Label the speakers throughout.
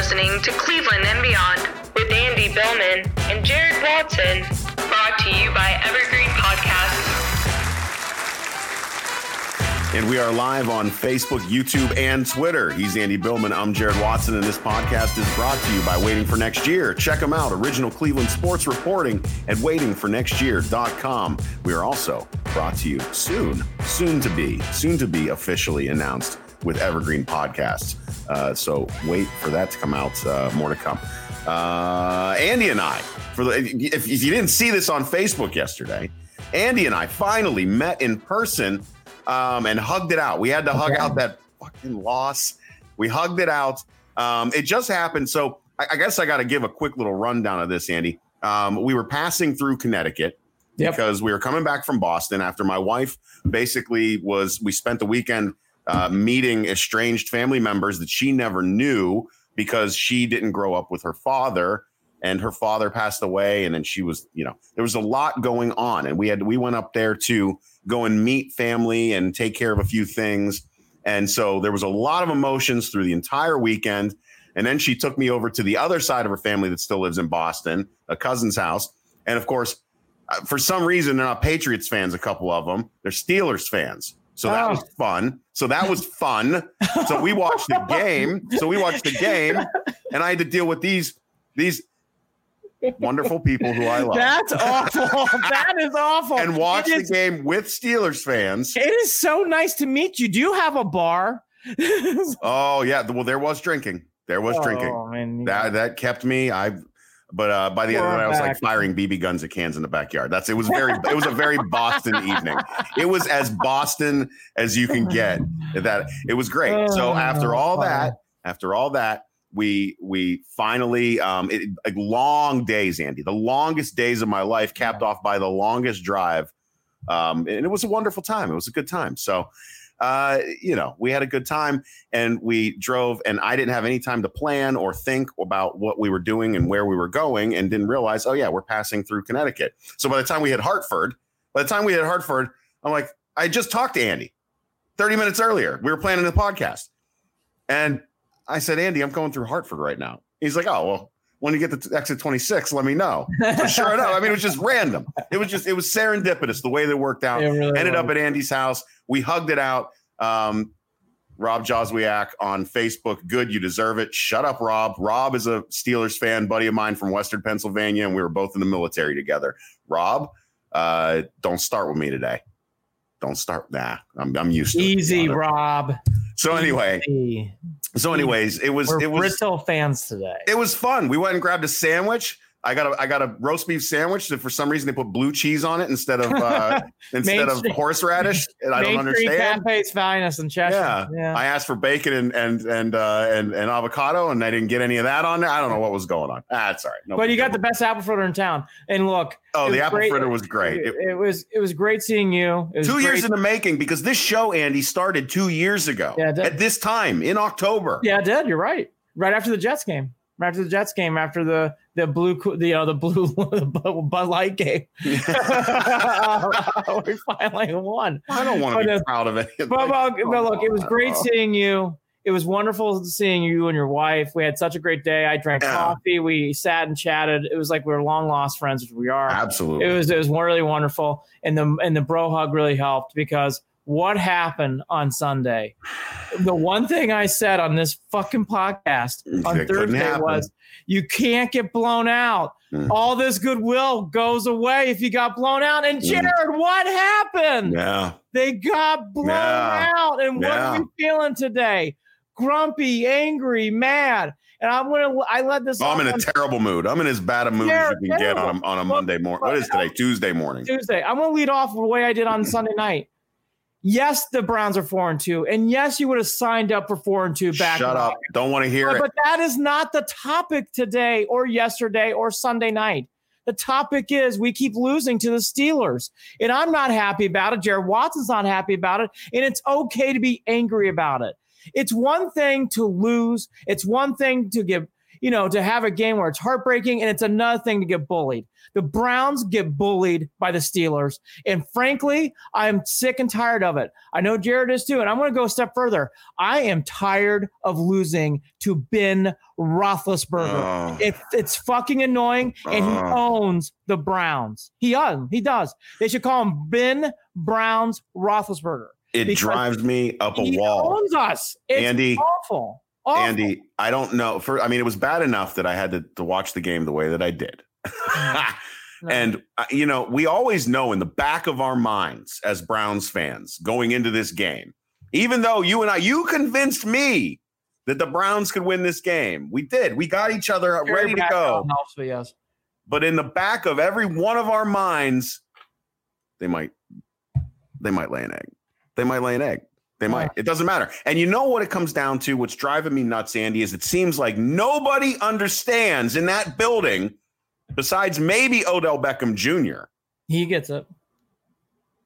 Speaker 1: listening to Cleveland and Beyond with Andy Billman and Jared Watson, brought to you by Evergreen Podcasts.
Speaker 2: And we are live on Facebook, YouTube, and Twitter. He's Andy Billman. I'm Jared Watson, and this podcast is brought to you by Waiting for Next Year. Check them out. Original Cleveland sports reporting at waitingfornextyear.com. We are also brought to you soon, soon to be, soon to be officially announced with Evergreen Podcasts. Uh, so wait for that to come out. Uh, more to come. Uh, Andy and I, for the, if, if you didn't see this on Facebook yesterday, Andy and I finally met in person um, and hugged it out. We had to hug out that fucking loss. We hugged it out. Um, it just happened. So I, I guess I got to give a quick little rundown of this, Andy. Um, we were passing through Connecticut
Speaker 3: Yep.
Speaker 2: because we were coming back from Boston after my wife basically was. We spent the weekend uh, meeting estranged family members that she never knew because she didn't grow up with her father and her father passed away and then she was you know there was a lot going on and we had we went up there to go and meet family and take care of a few things. And so there was a lot of emotions through the entire weekend. And then she took me over to the other side of her family that still lives in boston a cousin's house. And of course uh, for some reason they're not patriots fans a couple of them. They're steelers fans so that
Speaker 3: Oh.
Speaker 2: was fun so that was fun so we watched the game so we watched the game and i had to deal with these these wonderful people who I love.
Speaker 3: That's awful. that is awful.
Speaker 2: and watch the game with Steelers fans.
Speaker 3: It is so nice to meet you. Do you have a bar?
Speaker 2: Oh yeah, well there was drinking. There was drinking.
Speaker 3: Oh, man,
Speaker 2: That that kept me. I but uh, by the end of the night, I was like firing BB guns at cans in the backyard. That's it was very it was a very Boston evening. It was as Boston as you can get. That it was great. So
Speaker 3: Oh,
Speaker 2: after all that, after all that, we we finally um it, like long days, Andy, the longest days of my life, capped off by the longest drive. Um, and it was a wonderful time. It was a good time. So uh, you know, we had a good time and we drove and I didn't have any time to plan or think about what we were doing and where we were going and didn't realize, oh yeah, we're passing through Connecticut. So by the time we hit Hartford, by the time we hit Hartford, I'm like, I just talked to Andy 30 minutes earlier. We were planning the podcast. And I said, Andy, I'm going through Hartford right now. He's like, oh, well, when you get to exit 26, let me know. So sure enough, I mean, it was just random. It was just, it was serendipitous the way that worked out
Speaker 3: It really
Speaker 2: ended up at Andy's house. We hugged it out. Um, Rob Joswiak on Facebook. Good, you deserve it. Shut up, Rob. Rob is a Steelers fan, buddy of mine from Western Pennsylvania, and we were both in the military together. Rob, uh, don't start with me today. Don't start. Nah, I'm, I'm used to it.
Speaker 3: Easy, Rob.
Speaker 2: So anyway,
Speaker 3: Easy.
Speaker 2: So anyways, it was
Speaker 3: We're
Speaker 2: it was
Speaker 3: fans today.
Speaker 2: it was fun. We went and grabbed a sandwich. I got a I got a roast beef sandwich that for some reason they put blue cheese on it instead of uh, instead of
Speaker 3: Street-
Speaker 2: horseradish, and I don't
Speaker 3: Street
Speaker 2: understand.
Speaker 3: Cafe's finest in Cheshire.
Speaker 2: Yeah.
Speaker 3: yeah.
Speaker 2: I asked for bacon and and and uh, and, and avocado, and I didn't get any of that on there. I don't know what was going on. Ah, all right. No
Speaker 3: but you got the best apple fritter in town. And look,
Speaker 2: oh, the apple
Speaker 3: great.
Speaker 2: fritter was great.
Speaker 3: It,
Speaker 2: It-
Speaker 3: was it was great seeing you. It was
Speaker 2: two years in the making because this show, Andy, started two years ago.
Speaker 3: Yeah,
Speaker 2: at this time in October.
Speaker 3: Yeah, it did. You're right. Right after the Jets game. Right after the Jets game. After the the blue the uh, the blue Bud Light game. we finally won.
Speaker 2: I don't want to
Speaker 3: But,
Speaker 2: be proud of it.
Speaker 3: But, but, but look, it was great seeing you. It was wonderful seeing you and your wife. We had such a great day. I drank
Speaker 2: Yeah.
Speaker 3: coffee. We sat and chatted. It was like we were long lost friends, which we are.
Speaker 2: Absolutely.
Speaker 3: It was it was really wonderful, and the and the bro hug really helped because what happened on Sunday? The one thing I said on this fucking podcast on
Speaker 2: It
Speaker 3: Thursday was, "You can't get blown out.
Speaker 2: Mm.
Speaker 3: All this goodwill goes away if you got blown out." And
Speaker 2: Mm.
Speaker 3: Jared, what happened?
Speaker 2: yeah.
Speaker 3: They got blown
Speaker 2: Yeah.
Speaker 3: out, and what
Speaker 2: Yeah.
Speaker 3: are you feeling today? Grumpy, angry, mad. And I'm gonna. I let this.
Speaker 2: Oh, I'm in a terrible mood. I'm in as bad a mood as you can get on a, on a. Monday morning. What is today? Tuesday morning.
Speaker 3: Tuesday. I'm gonna lead off the way I did on Sunday night. Yes, the Browns are four and two, and yes, you would have signed up for four and two back.
Speaker 2: Shut up. Don't want to hear
Speaker 3: But,
Speaker 2: it.
Speaker 3: but that is not the topic today, or yesterday, or Sunday night. The topic is we keep losing to the Steelers, and I'm not happy about it. Jared Watson's not happy about it, and it's okay to be angry about it. It's one thing to lose. It's one thing to give. you know, to have a game where it's heartbreaking, and it's another thing to get bullied. The Browns get bullied by the Steelers. And frankly, I'm sick and tired of it. I know Jared is too. And I'm going to go a step further. I am tired of losing to Ben Roethlisberger.
Speaker 2: Oh.
Speaker 3: It, it's fucking annoying. And he
Speaker 2: Oh.
Speaker 3: owns the Browns. He owns, he does. They should call him Ben Browns Roethlisberger.
Speaker 2: It drives me up a wall.
Speaker 3: owns us. It's
Speaker 2: Andy,
Speaker 3: awful. awful.
Speaker 2: Andy, I don't know. For I mean, it was bad enough that I had to, to watch the game the way that I did.
Speaker 3: No.
Speaker 2: and uh, you know, we always know in the back of our minds as Browns fans going into this game, even though you and I, you convinced me that the Browns could win this game. We did. We got each other ready to go.
Speaker 3: But yes.
Speaker 2: But in the back of every one of our minds, they might, they might lay an egg. They might lay an egg. They
Speaker 3: Yeah.
Speaker 2: might. It doesn't matter. And you know what it comes down to? What's driving me nuts, Andy, is it seems like nobody understands in that building, besides maybe Odell Beckham Jr.,
Speaker 3: He gets it.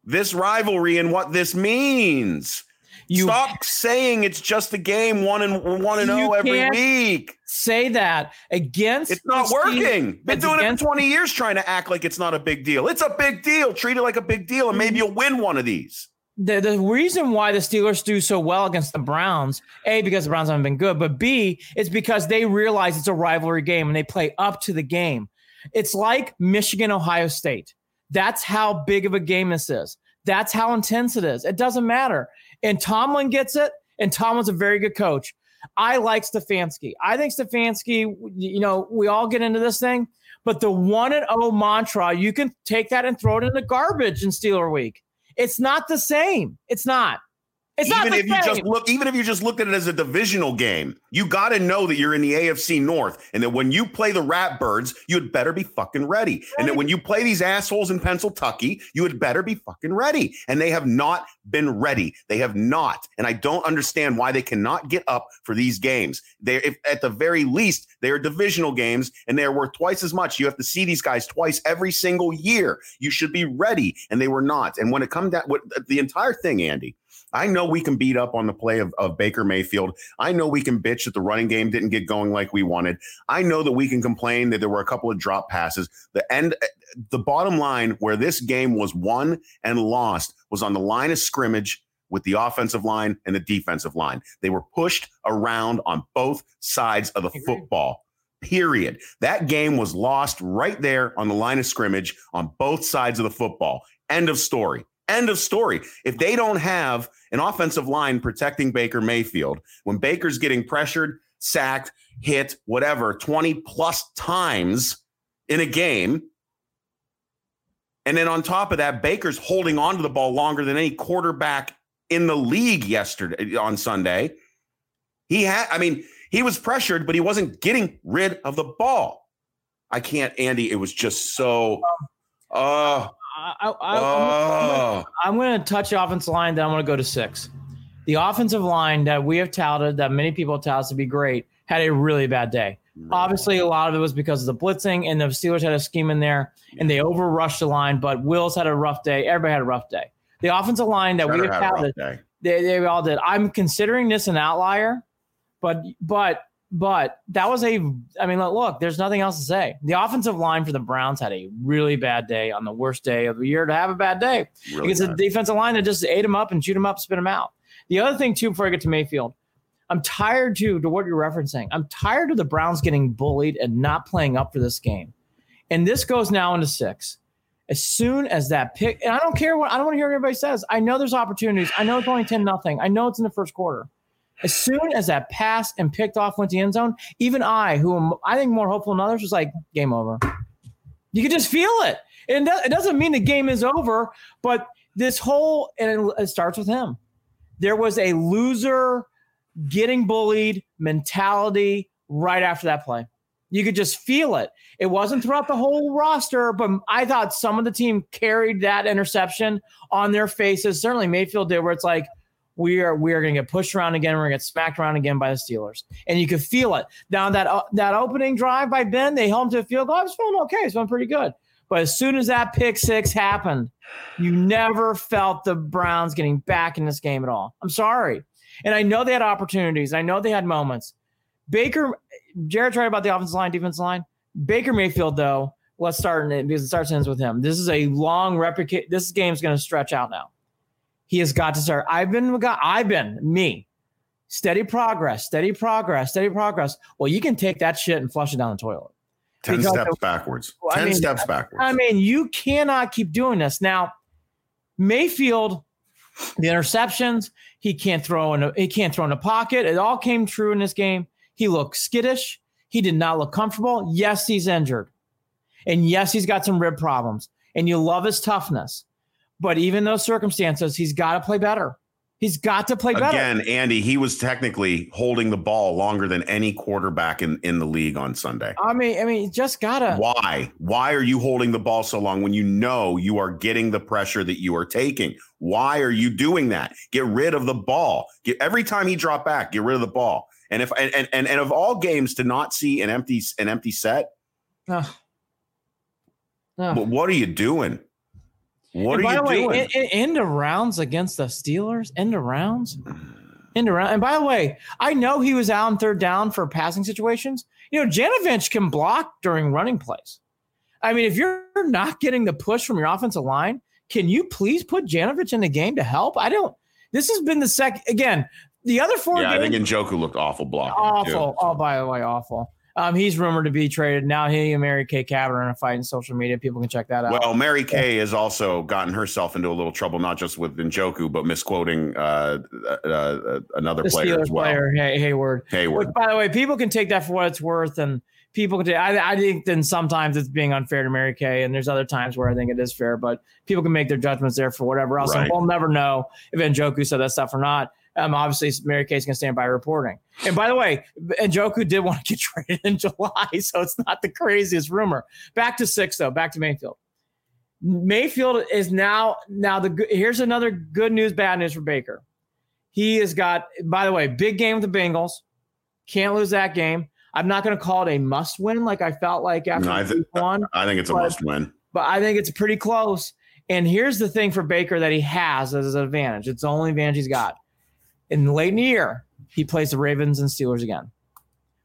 Speaker 2: this rivalry and what this means.
Speaker 3: You
Speaker 2: Stop saying it's just a game one and one and zero every week.
Speaker 3: say that against
Speaker 2: It's not working. Been doing it for 20 years trying to act like it's not a big deal. It's a big deal. Treat it like a big deal, and
Speaker 3: Mm-hmm.
Speaker 2: maybe you'll win one of these.
Speaker 3: the, the reason why the Steelers do so well against the Browns, A, because the Browns haven't been good, but B, it's because they realize it's a rivalry game and they play up to the game. It's like Michigan, Ohio State. That's how big of a game this is. That's how intense it is. It doesn't matter. And Tomlin gets it, and Tomlin's a very good coach. I like Stefanski. I think Stefanski, you know, we all get into this thing, but the one and oh mantra, you can take that and throw it in the garbage in Steeler Week. It's not the same. It's not. It's not
Speaker 2: even if you just look, even if you just looked at it as a divisional game, you got to know that you're in the AFC North, and that when you play the Ratbirds, you had better be fucking ready. And that when you play these assholes in Pennsylvania, you had better be fucking ready. And they have not been ready. They have not, and I don't understand why they cannot get up for these games. They, if at the very least, they are divisional games, and they are worth twice as much. You have to see these guys twice every single year. You should be ready, and they were not. And when it comes down, what the entire thing, Andy. I know we can beat up on the play of, of Baker Mayfield. I know we can bitch that the running game didn't get going like we wanted. I know that we can complain that there were a couple of drop passes. The end, eh, the bottom line where this game was won and lost was on the line of scrimmage with the offensive line and the defensive line. They were pushed around on both sides of the football. Period. That game was lost right there on the line of scrimmage on both sides of the football. End of story. End of story. If they don't have an offensive line protecting Baker Mayfield, when Baker's getting pressured, sacked, hit, whatever, 20 plus times in a game, and then on top of that, Baker's holding on to the ball longer than any quarterback in the league yesterday on Sunday. He had, I mean, he was pressured, but he wasn't getting rid of the ball. I can't, Andy. It was just so. Uh,
Speaker 3: I, I, I,
Speaker 2: uh,
Speaker 3: I'm going to touch the offensive line, then I'm going to go to six. The offensive line that we have touted, that many people touted to be great, had a really bad day. Obviously, a lot of it was because of the blitzing, and the Steelers had a scheme in there, and they overrushed the line. But Wills had a rough day. Everybody had a rough day. The offensive line that we have
Speaker 2: had a rough
Speaker 3: touted, they, they all did. I'm considering this an outlier, but but but that was a. I mean, look, there's nothing else to say. The offensive line for the Browns had a really bad day on the worst day of the year to have a bad day
Speaker 2: Really
Speaker 3: against a defensive line that just ate him up and chewed him up, spit him out. The other thing too, before I get to Mayfield, I'm tired too to what you're referencing. I'm tired of the Browns getting bullied and not playing up for this game. And this goes now into six. As soon as that pick, and I don't care what I don't want to hear what everybody says. I know there's opportunities. I know it's only 10 nothing. I know it's in the first quarter. As soon as that pass and picked off went to the end zone, even I, who am I think more hopeful than others, was like, game over. You could just feel it. And it doesn't mean the game is over, but this whole, and it starts with him. There was a loser getting bullied mentality right after that play. You could just feel it. It wasn't throughout the whole roster, but I thought some of the team carried that interception on their faces. Certainly Mayfield did, where it's like, we are we are going to get pushed around again. We're going to get smacked around again by the Steelers, and you could feel it. Now that uh, that opening drive by Ben, they held him to a field goal. I was feeling okay. It's feeling pretty good. But as soon as that pick six happened, you never felt the Browns getting back in this game at all. I'm sorry. And I know they had opportunities. I know they had moments. Baker, Jared's right about the offensive line, defense line. Baker Mayfield, though, let's start in it because it starts and ends with him. This is a long replicate. This game's going to stretch out now. He has got to start. I've been. I've been me. Steady progress, steady progress, steady progress. Well, you can take that shit and flush it down the toilet.
Speaker 2: 10
Speaker 3: Because-
Speaker 2: steps backwards.
Speaker 3: Well, I
Speaker 2: 10
Speaker 3: mean,
Speaker 2: steps backwards.
Speaker 3: I mean, you cannot keep doing this. Now, Mayfield, the interceptions, he can't throw in a, he can't throw in a pocket. It all came true in this game. He looked skittish. He did not look comfortable. Yes, he's injured. And yes, he's got some rib problems. And you love his toughness. But even those circumstances, he's got to play better. He's got to play better.
Speaker 2: Again, Andy, he was technically holding the ball longer than any quarterback in, in the league on Sunday.
Speaker 3: I mean, I mean, just gotta.
Speaker 2: Why? Why are you holding the ball so long when you know you are getting the pressure that you are taking? Why are you doing that? Get rid of the ball. Get, every time he dropped back, get rid of the ball. And if and, and and of all games to not see an empty an empty set,
Speaker 3: Ugh. Ugh.
Speaker 2: but what are you doing? What
Speaker 3: And
Speaker 2: are
Speaker 3: by
Speaker 2: you
Speaker 3: the way,
Speaker 2: doing?
Speaker 3: in, in, end of rounds against the Steelers, end of rounds, end of round. And by the way, I know he was out on third down for passing situations. You know, Janovich can block during running plays. I mean, if you're not getting the push from your offensive line, can you please put Janovich in the game to help? I don't. This has been the second again. The other four
Speaker 2: yeah, I
Speaker 3: games,
Speaker 2: think Njoku looked awful blocking. too.
Speaker 3: awful. Oh, by the way, awful. Um, he's rumored to be traded now. He and Mary Kay Cabot are in a fight in social media. People can check that out.
Speaker 2: Well, Mary Kay has also gotten herself into a little trouble, not just with Njoku, but misquoting uh, uh, uh, another
Speaker 3: the
Speaker 2: player
Speaker 3: Steelers
Speaker 2: as well.
Speaker 3: player Hay- Heyward.
Speaker 2: Heyward.
Speaker 3: Which, by the way, people can take that for what it's worth, and people can. Take, I, I think then sometimes it's being unfair to Mary Kay, and there's other times where I think it is fair, but people can make their judgments there for whatever else. and we'll never know if Njoku said that stuff or not. Um, obviously, Mary Kay's going to stand by reporting. And by the way, Njoku did want to get traded in July, so it's not the craziest rumor. Back to six, though. Back to Mayfield. Mayfield is now now the good- here's another good news, bad news for Baker. He has got, by the way, big game with the Bengals. Can't lose that game. I'm not going to call it a must win like I felt like after
Speaker 2: No, I
Speaker 3: week one,
Speaker 2: I think it's a must win.
Speaker 3: but I think it's pretty close. And here's the thing for Baker that he has as an advantage. It's the only advantage he's got. In late in the year, he plays the Ravens and Steelers again.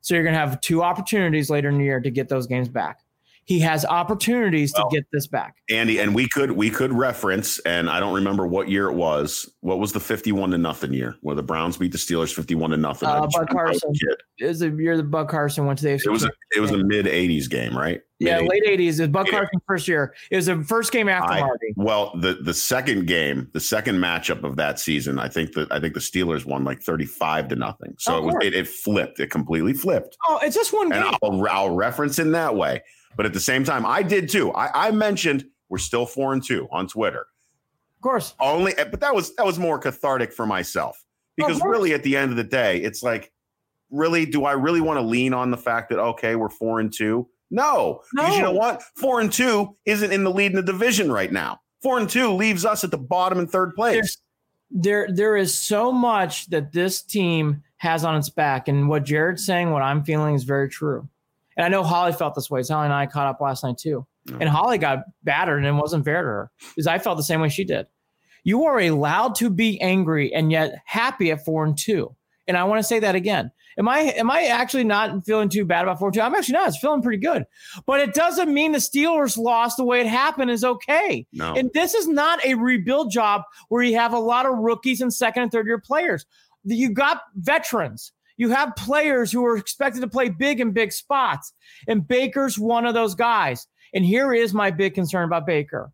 Speaker 3: So you're going to have two opportunities later in the year to get those games back. He has opportunities
Speaker 2: Well,
Speaker 3: to get this back.
Speaker 2: Andy, and we could we could reference, and I don't remember what year it was. What was the fifty-one to nothing year where the Browns beat the Steelers fifty-one to nothing?
Speaker 3: Uh,
Speaker 2: I
Speaker 3: Bud
Speaker 2: just- I was a
Speaker 3: Carson. It was the year that Bud Carson went to the AFC.
Speaker 2: It was a, it was a mid '80s game, right?
Speaker 3: Yeah, late 80s. It was Bud Carson's first year. It was the first game after
Speaker 2: I-
Speaker 3: Marty.
Speaker 2: Well, the the second game, the second matchup of that season, I think that I think the Steelers won like thirty-five to nothing. So
Speaker 3: Of
Speaker 2: it was it, it flipped. It completely flipped.
Speaker 3: Oh, it's just one
Speaker 2: and
Speaker 3: game.
Speaker 2: I'll, I'll reference in that way. But at the same time, I did too. I, I mentioned we're still four and two on Twitter.
Speaker 3: Of course.
Speaker 2: Only, eh, but that was that was more cathartic for myself because really, at the end of the day, it's like, really, do I really want to lean on the fact that okay, we're four and two? No, because you know what, four and two isn't in the lead in the division right now. Four and two leaves us at the bottom and third place.
Speaker 3: There's- there there is so much that this team has on its back and what jared's saying what i'm feeling is very true. And i know holly felt this way. Holly and i caught up last night too. And holly got battered and it wasn't fair to her because i felt the same way she did. You are allowed to be angry and yet happy at four and two. And i want to say that again am i am i actually not feeling too bad about four two i'm actually not it's feeling pretty good but it doesn't mean the steelers lost the way it happened is okay
Speaker 2: no,
Speaker 3: and this is not a rebuild job where you have a lot of rookies and second and third year players. You got veterans. You have players who are expected to play big in big spots. And Baker's one of those guys. And here is my big concern about Baker.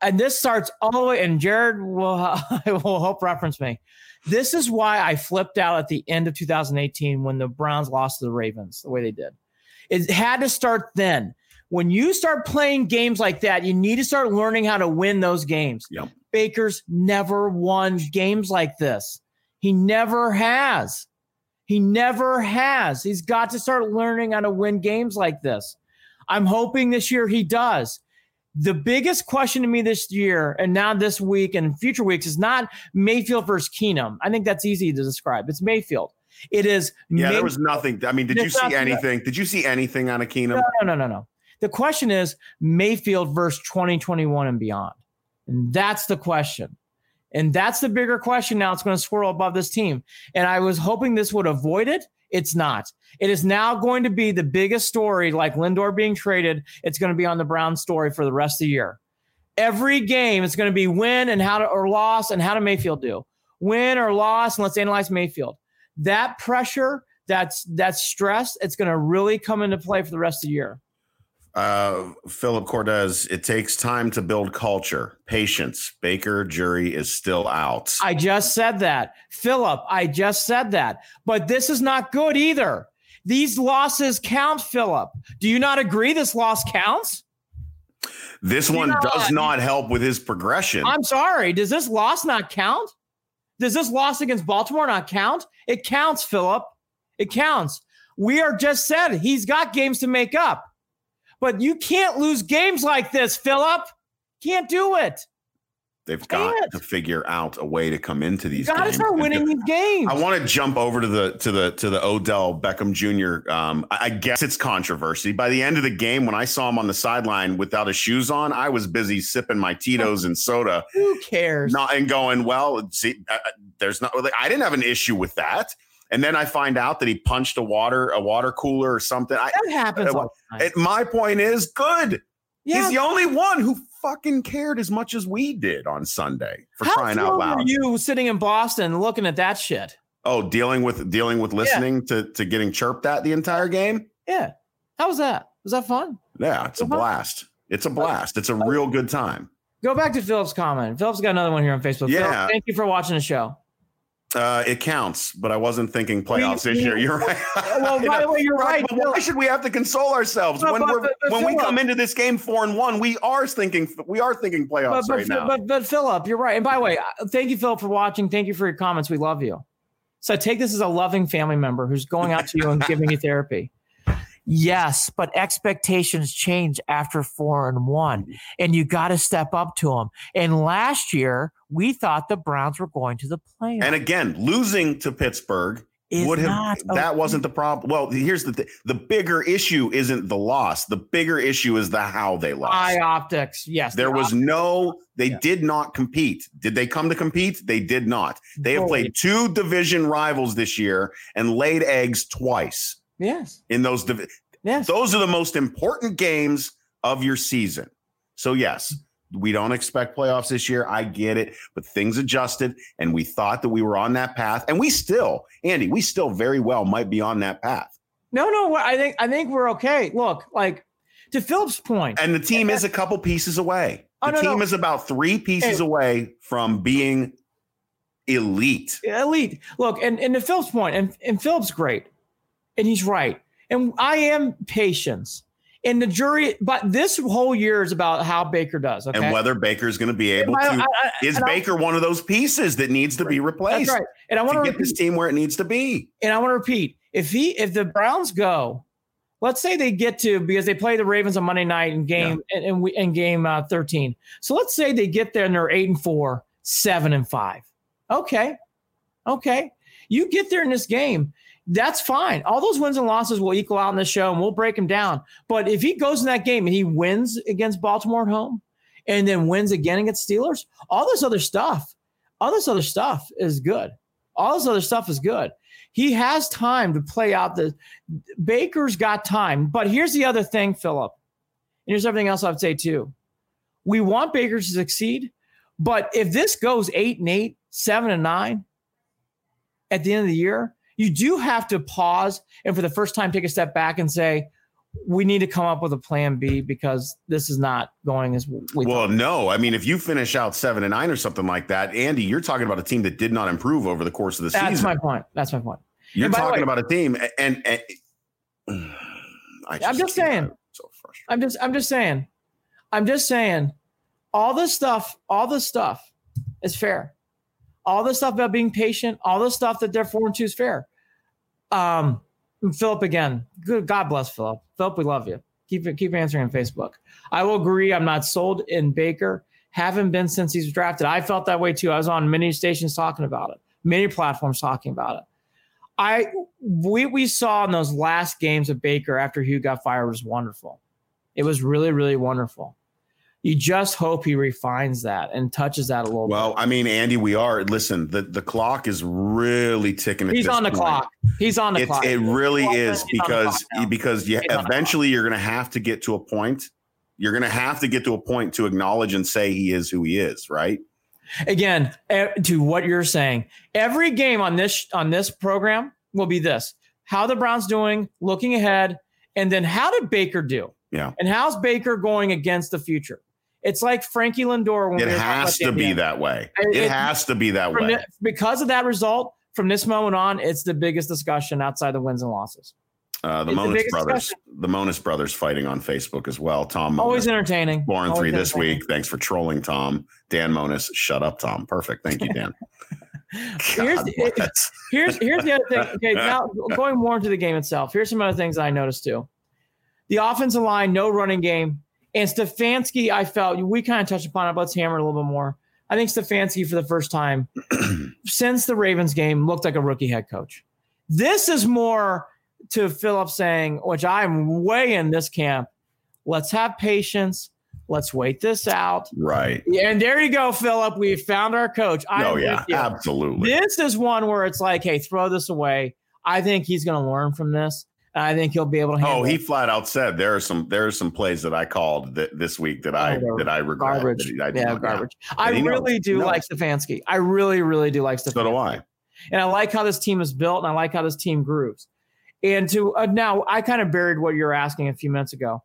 Speaker 3: And this starts all the way, and Jared will, will hope reference me. This is why I flipped out at the end of 2018 when the Browns lost to the Ravens the way they did. It had to start then when you start playing games like that, you need to start learning how to win those games.
Speaker 2: Yep.
Speaker 3: Baker's never won games like this. He never has. He never has. He's got to start learning how to win games like this. I'm hoping this year he does. The biggest question to me this year and now this week and future weeks is not Mayfield versus Keenum. I think that's easy to describe. It's Mayfield. It is
Speaker 2: yeah,
Speaker 3: May-
Speaker 2: there was nothing. I mean, did
Speaker 3: There's
Speaker 2: you see anything? Did you see anything on a Keenum?
Speaker 3: no, no, no, no, no. The question is Mayfield versus 2021 and beyond. And that's the question. And that's the bigger question now. It's going to swirl above this team. And I was hoping this would avoid it. It's not. It is now going to be the biggest story, like Lindor being traded. It's going to be on the Brown story for the rest of the year. Every game, it's going to be win and how to or loss and how to Mayfield do. Win or loss, and let's analyze Mayfield. That pressure, that's that stress, it's going to really come into play for the rest of the year.
Speaker 2: Uh, Philip Cordes, it takes time to build culture, patience. Baker jury is still out.
Speaker 3: I just said that. Philip, I just said that. But this is not good either. These losses count, Philip. Do you not agree this loss counts?
Speaker 2: This one does not help with his progression.
Speaker 3: I'm sorry. Does this loss not count? Does this loss against Baltimore not count? It counts, Philip. It counts. We are just said he's got games to make up. But you can't lose games like this, Philip. Can't do it.
Speaker 2: They've got to figure out a way to come into these.
Speaker 3: Got to start winning these games.
Speaker 2: I want to jump over to the to the to the Odell Beckham Jr. Um, I guess it's controversy. By the end of the game, when I saw him on the sideline without his shoes on, I was busy sipping my Tito's and soda.
Speaker 3: Who cares?
Speaker 2: Not and going well. See, uh, uh there's not. I didn't have an issue with that. And then I find out that he punched a water a water cooler or something.
Speaker 3: That I, happens. Uh,
Speaker 2: it, my point is good. Yeah. He's the only one who fucking cared as much as we did on Sunday for
Speaker 3: How
Speaker 2: crying out loud.
Speaker 3: Were you sitting in Boston looking at that shit?
Speaker 2: Oh, dealing with dealing with listening yeah. to to getting chirped at the entire game.
Speaker 3: Yeah, how was that? Was that fun?
Speaker 2: Yeah, it's a blast. It's a blast. It's a real good time.
Speaker 3: Go back to Philip's comment. Philip's got another one here on Facebook.
Speaker 2: Yeah.
Speaker 3: Thank you for watching the show.
Speaker 2: Uh, it counts, but I wasn't thinking playoffs this year. You're right.
Speaker 3: Well, by the way, you're right.
Speaker 2: But why should we have to console ourselves but, when but, we're but, when we come into this game four and one? We are thinking we are thinking playoffs right now.
Speaker 3: But but Philip, you're right. And by the way, uh, thank you, Philip, for watching. Thank you for your comments. We love you. So take this as a loving family member who's going out to you and giving you therapy. Yes, but expectations change after four and one, and you got to step up to them. And last year, we thought the Browns were going to the playoffs.
Speaker 2: And again, losing to Pittsburgh would have that wasn't the problem. Well, here's the th- the bigger issue isn't the loss. The bigger issue is the how they lost.
Speaker 3: Eye optics. Yes.
Speaker 2: There was optics. no they yeah. did not compete. Did they come to compete? They did not. They have played two division rivals this year and laid eggs twice.
Speaker 3: Yes.
Speaker 2: In those div- yes. Those are the most important games of your season. So yes, we don't expect playoffs this year. I get it, but things adjusted and we thought that we were on that path and we still, Andy, we still very well might be on that path.
Speaker 3: No, no, I think I think we're okay. Look, like to Philip's point.
Speaker 2: And the team is a couple pieces away. Oh, the oh, no, team no. is about 3 pieces hey. away from being elite.
Speaker 3: Elite. Look, and and to Philip's point, and, and Philip's great and he's right. And I am patience. And the jury, but this whole year is about how Baker does. Okay?
Speaker 2: And whether Baker's going to be able I, to. I, I, is Baker one of those pieces that needs to be replaced?
Speaker 3: That's right. And I want to
Speaker 2: get repeat, this team where it needs to be.
Speaker 3: And I want to repeat if he, if the Browns go, let's say they get to because they play the Ravens on Monday night in game yeah. in, in, in, game uh, 13. So let's say they get there and they're eight and four, seven and five. Okay. Okay. You get there in this game that's fine. All those wins and losses will equal out in the show and we'll break them down. But if he goes in that game and he wins against Baltimore at home and then wins again against Steelers, all this other stuff, all this other stuff is good. All this other stuff is good. He has time to play out the Baker's got time. But here's the other thing, Philip. And here's everything else I'd say too. We want Baker to succeed, but if this goes eight and eight, seven and nine at the end of the year, you do have to pause and for the first time take a step back and say, we need to come up with a plan B because this is not going as we
Speaker 2: well. Thought. No, I mean, if you finish out seven and nine or something like that, Andy, you're talking about a team that did not improve over the course of the
Speaker 3: That's
Speaker 2: season.
Speaker 3: That's my point. That's my point.
Speaker 2: You're talking way, about a team, and, and, and
Speaker 3: I am just saying. So I'm just, I'm just saying, I'm just saying, all this stuff, all this stuff is fair all the stuff about being patient, all the stuff that they're four and two is fair. Um, Philip again. Good God bless Philip. Philip, we love you. Keep keep answering on Facebook. I will agree. I'm not sold in Baker. Haven't been since he's drafted. I felt that way too. I was on many stations talking about it, many platforms talking about it. I we we saw in those last games of Baker after Hugh got fired was wonderful. It was really really wonderful. You just hope he refines that and touches that a little
Speaker 2: Well,
Speaker 3: bit.
Speaker 2: Well, I mean, Andy, we are listen. The the clock is really ticking.
Speaker 3: He's on the
Speaker 2: point.
Speaker 3: clock. He's on the
Speaker 2: It's,
Speaker 3: clock.
Speaker 2: it really is because because you,
Speaker 3: He's on the
Speaker 2: eventually you're going to have to get to a point. You're going to have to get to a point to acknowledge and say he is who he is, right?
Speaker 3: again to what you're saying every game on this on this program will be this how the browns doing looking ahead and then how did baker do
Speaker 2: Yeah.
Speaker 3: and how's baker going against the future it's like frankie lindor when
Speaker 2: It
Speaker 3: we were talking about
Speaker 2: has to be that way.
Speaker 3: It-
Speaker 2: It has to be that way.
Speaker 3: the- because of that result from this moment on it's the biggest discussion outside the wins and losses
Speaker 2: Uh, the
Speaker 3: it's the
Speaker 2: brothers,
Speaker 3: discussion.
Speaker 2: the Monis brothers, fighting on Facebook as well. Tom
Speaker 3: always entertaining
Speaker 2: Lauren
Speaker 3: Always
Speaker 2: three this week. Thanks for trolling, Tom. Dan Monis, shut up, Tom. Perfect. Thank you, Dan.
Speaker 3: Here's
Speaker 2: God.
Speaker 3: Here's here's the other thing. Okay, now going more into the game itself. Here's some other things I noticed too. The offensive line, no running game, and Stefanski. I felt we kind of touched upon it. But let's hammer it a little bit more. I think Stefanski for the first time since the Ravens game looked like a rookie head coach. This is more to Philip saying, which I'm way in this camp. Let's have patience. Let's wait this out.
Speaker 2: right.
Speaker 3: And there you go, Philip. We found our coach. I'm
Speaker 2: Oh yeah, absolutely.
Speaker 3: This is one where it's like, hey, throw this away. I think he's going to learn from this. I think he'll be able to
Speaker 2: Oh, he flat out said there are some there are some plays that I called that this week that I
Speaker 3: Oh,
Speaker 2: that I regret.
Speaker 3: garbage.
Speaker 2: that I
Speaker 3: yeah,
Speaker 2: not-
Speaker 3: garbage. I
Speaker 2: he knows.
Speaker 3: really do like Stefanski. I really, really do like Stefanski.
Speaker 2: So do I.
Speaker 3: And I like how this team is built and I like how this team grooves. And to uh, now, I kind of buried what you were asking a few minutes ago.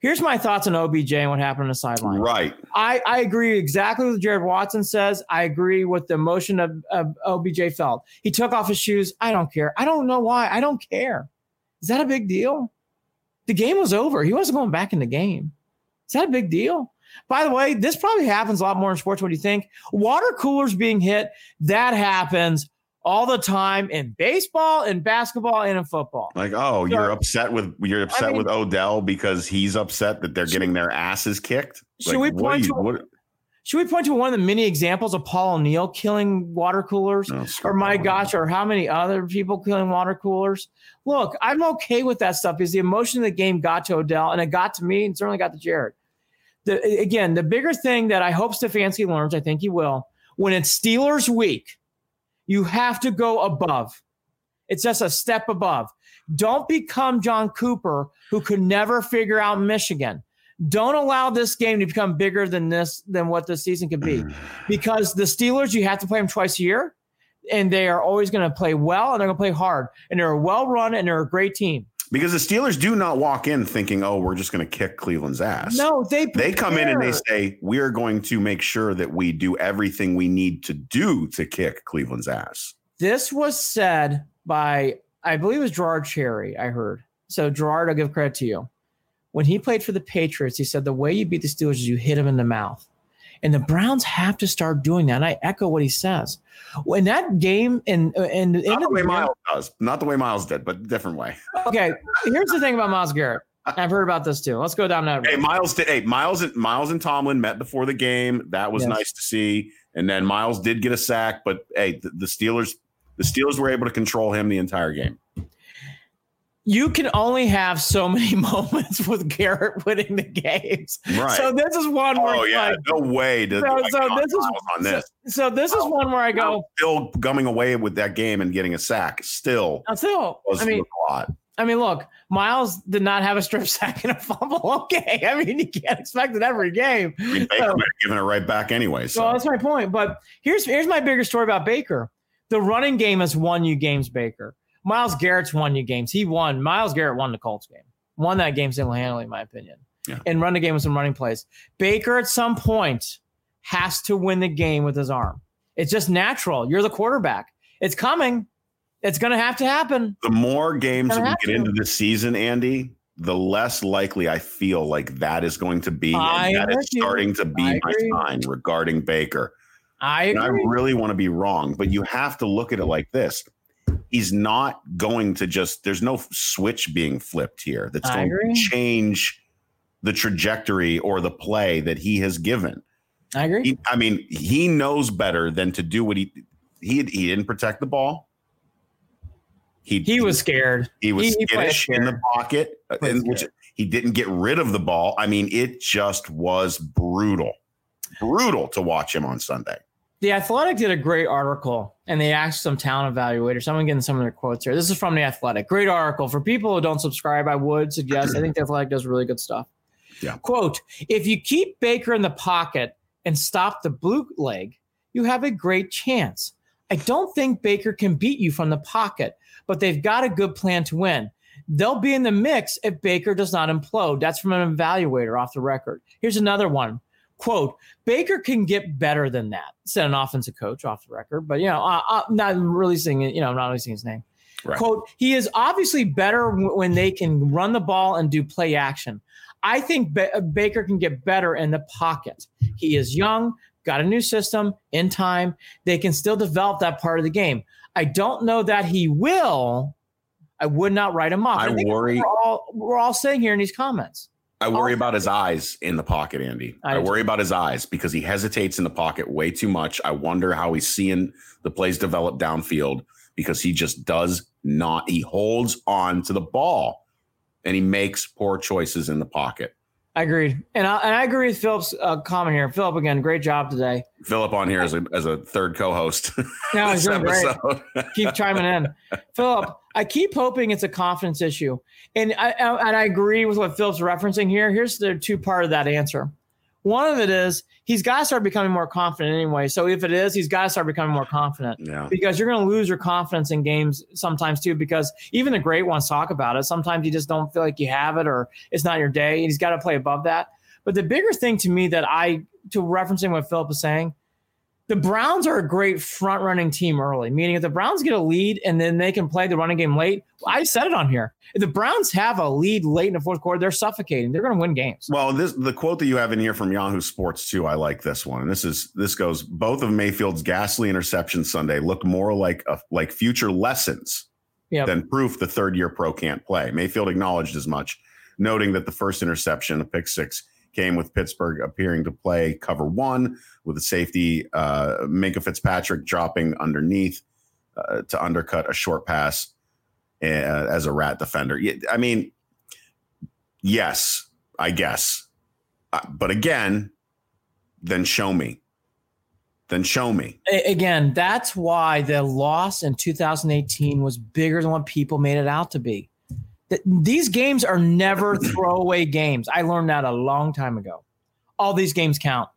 Speaker 3: Here's my thoughts on OBJ and what happened on the sideline.
Speaker 2: Right.
Speaker 3: I, I agree exactly with Jared Watson says. I agree with the emotion of, of OBJ felt. He took off his shoes. I don't care. I don't know why. I don't care. Is that a big deal? The game was over. He wasn't going back in the game. Is that a big deal? By the way, this probably happens a lot more in sports. What do you think? Water coolers being hit, that happens all the time in baseball, in basketball, and in football.
Speaker 2: Like, oh,
Speaker 3: So-
Speaker 2: you're upset with you're upset
Speaker 3: mean-
Speaker 2: with Odell because he's upset that they're getting their asses kicked.
Speaker 3: Should
Speaker 2: Like,
Speaker 3: we point
Speaker 2: you-
Speaker 3: to-
Speaker 2: what-
Speaker 3: Should we point to one of the many examples of Paul O'Neill killing water coolers?
Speaker 2: no,
Speaker 3: or my gosh, or how many other people killing water coolers. Look, I'm okay with that stuff because the emotion of the game got to Odell and it got to me and certainly got to Jared. The, again, the bigger thing that I hope Stefanski learns, I think he will, when it's Steelers week, you have to go above. It's just a step above. Don't become John Cooper, who could never figure out Michigan. Don't allow this game to become bigger than this, than what the season could be mm. because the Steelers, you have to play them twice a year, and they are always going to play well and they're going to play hard, and they're a well run and they're a great team.
Speaker 2: because the Steelers do not walk in thinking, "Oh, we're just going to kick Cleveland's ass."
Speaker 3: No, they
Speaker 2: They come in and they say, "We are going to make sure that we do everything we need to do to kick Cleveland's ass."
Speaker 3: This was said by I believe it was Gerard Cherry. I heard so Gerard. I'll give credit to you. When he played for the Patriots, he said the way you beat the Steelers is you hit them in the mouth. And the Browns have to start doing that. And I echo what he says. When that game in uh, in, in
Speaker 2: Not the way Myles does, not the way Myles did, but different way.
Speaker 3: okay, here's the thing about Myles Garrett. I've heard about this too. Let's go down that road.
Speaker 2: Hey, Myles did. Hey, Myles and Myles and Tomlin met before the game. That was
Speaker 3: Yes.
Speaker 2: nice to see. And then Myles did get a sack, but hey, the, the Steelers, the Steelers were able to control him the entire game.
Speaker 3: You can only have so many moments with Garrett winning the games.
Speaker 2: Right.
Speaker 3: So this is one where
Speaker 2: oh yeah,
Speaker 3: like,
Speaker 2: no way. To,
Speaker 3: so,
Speaker 2: like,
Speaker 3: so this is
Speaker 2: on this.
Speaker 3: so this is oh, one where I go.
Speaker 2: Still coming away with that game and getting a sack. Still
Speaker 3: still, I mean,
Speaker 2: a lot.
Speaker 3: I mean, look, Myles did not have a strip sack and a fumble. Okay, I mean, you can't expect it every game.
Speaker 2: I mean, Baker
Speaker 3: So-
Speaker 2: might have given it right back anyway. So
Speaker 3: So that's my point. But here's here's my bigger story about Baker. The running game has won you games, Baker. Myles Garrett's won you games. He won. Myles Garrett won the Colts game. Won that game single handedly, in my opinion.
Speaker 2: Yeah.
Speaker 3: And run the game with some running plays. Baker at some point has to win the game with his arm. It's just natural. You're the quarterback. It's coming. It's going to have to happen.
Speaker 2: the more games that we get
Speaker 3: to.
Speaker 2: into this season, Andy, the less likely I feel like that is going to be.
Speaker 3: I
Speaker 2: And that
Speaker 3: you.
Speaker 2: starting to be my sign regarding Baker.
Speaker 3: I
Speaker 2: I really want to be wrong, but you have to look at it like this. He's not going to just, there's no switch being flipped here that's
Speaker 3: I
Speaker 2: going
Speaker 3: agree.
Speaker 2: to change the trajectory or the play that he has given.
Speaker 3: I agree.
Speaker 2: He, I mean, he knows better than to do what he he he didn't protect the ball. He
Speaker 3: He was scared.
Speaker 2: he was
Speaker 3: he- he
Speaker 2: skittish in the pocket, uh, and which. He didn't get rid of the ball. I mean, it just was brutal, brutal to watch him on Sunday.
Speaker 3: The Athletic did a great article and they asked some talent evaluators. Someone getting some of their quotes here. This is from The Athletic. Great article. For people who don't subscribe, I would suggest. I think The Athletic does really good stuff.
Speaker 2: Yeah.
Speaker 3: Quote If you keep Baker in the pocket and stop the blue leg, you have a great chance. I don't think Baker can beat you from the pocket, but they've got a good plan to win. They'll be in the mix if Baker does not implode. That's from an evaluator off the record. Here's another one. Quote, Baker can get better than that, said an offensive coach off the record, but you know, uh, uh, not releasing it, you know, not releasing his name.
Speaker 2: Right.
Speaker 3: Quote, he is obviously better w- when they can run the ball and do play action. I think ba- Baker can get better in the pocket. He is young, got a new system in time. They can still develop that part of the game. I don't know that he will. I would not write him off.
Speaker 2: I
Speaker 3: think
Speaker 2: worry-
Speaker 3: We're all, we're all saying here in these comments.
Speaker 2: I worry about his eyes in the pocket, Andy.
Speaker 3: I
Speaker 2: I, worry about his eyes because he hesitates in the pocket way too much. I wonder how he's seeing the plays develop downfield because he just does not. He holds on to the ball and he makes poor choices in the pocket.
Speaker 3: I agreed, and I, and I agree with Philip's uh, comment here. Philip, again, great job today.
Speaker 2: Philip on here as a, as a third co-host.
Speaker 3: No, he's doing great. keep chiming in. Philip, I keep hoping it's a confidence issue. And I, I- and I agree with what Philip's referencing here. Here's the two part of that answer. One of it is he's got to start becoming more confident anyway. So if it is, he's got to start becoming more confident
Speaker 2: yeah.
Speaker 3: because you're going to lose your confidence in games sometimes too. Because even the great ones talk about it. Sometimes you just don't feel like you have it or it's not your day. And he's got to play above that. But the bigger thing to me that I, to referencing what Philip is saying, the Browns are a great front running team early, meaning if the Browns get a lead and then they can play the running game late, I said it on here. If the Browns have a lead late in the fourth quarter, they're suffocating. They're going to win games.
Speaker 2: Well, this the quote that you have in here from Yahoo Sports too. I like this one. And this is this goes. Both of Mayfield's ghastly interceptions Sunday look more like a, like future lessons
Speaker 3: Yep.
Speaker 2: than proof the third year pro can't play. Mayfield acknowledged as much, noting that the first interception, a pick six, came with Pittsburgh appearing to play cover one with the safety uh, Minkah Fitzpatrick dropping underneath uh, to undercut a short pass uh, as a rat defender. I mean, yes, I guess, uh, but again, then show me. Then show me.
Speaker 3: Again, that's why the loss in 2018 was bigger than what people made it out to be. Th- These games are never throwaway games. I learned that a long time ago. All these games count.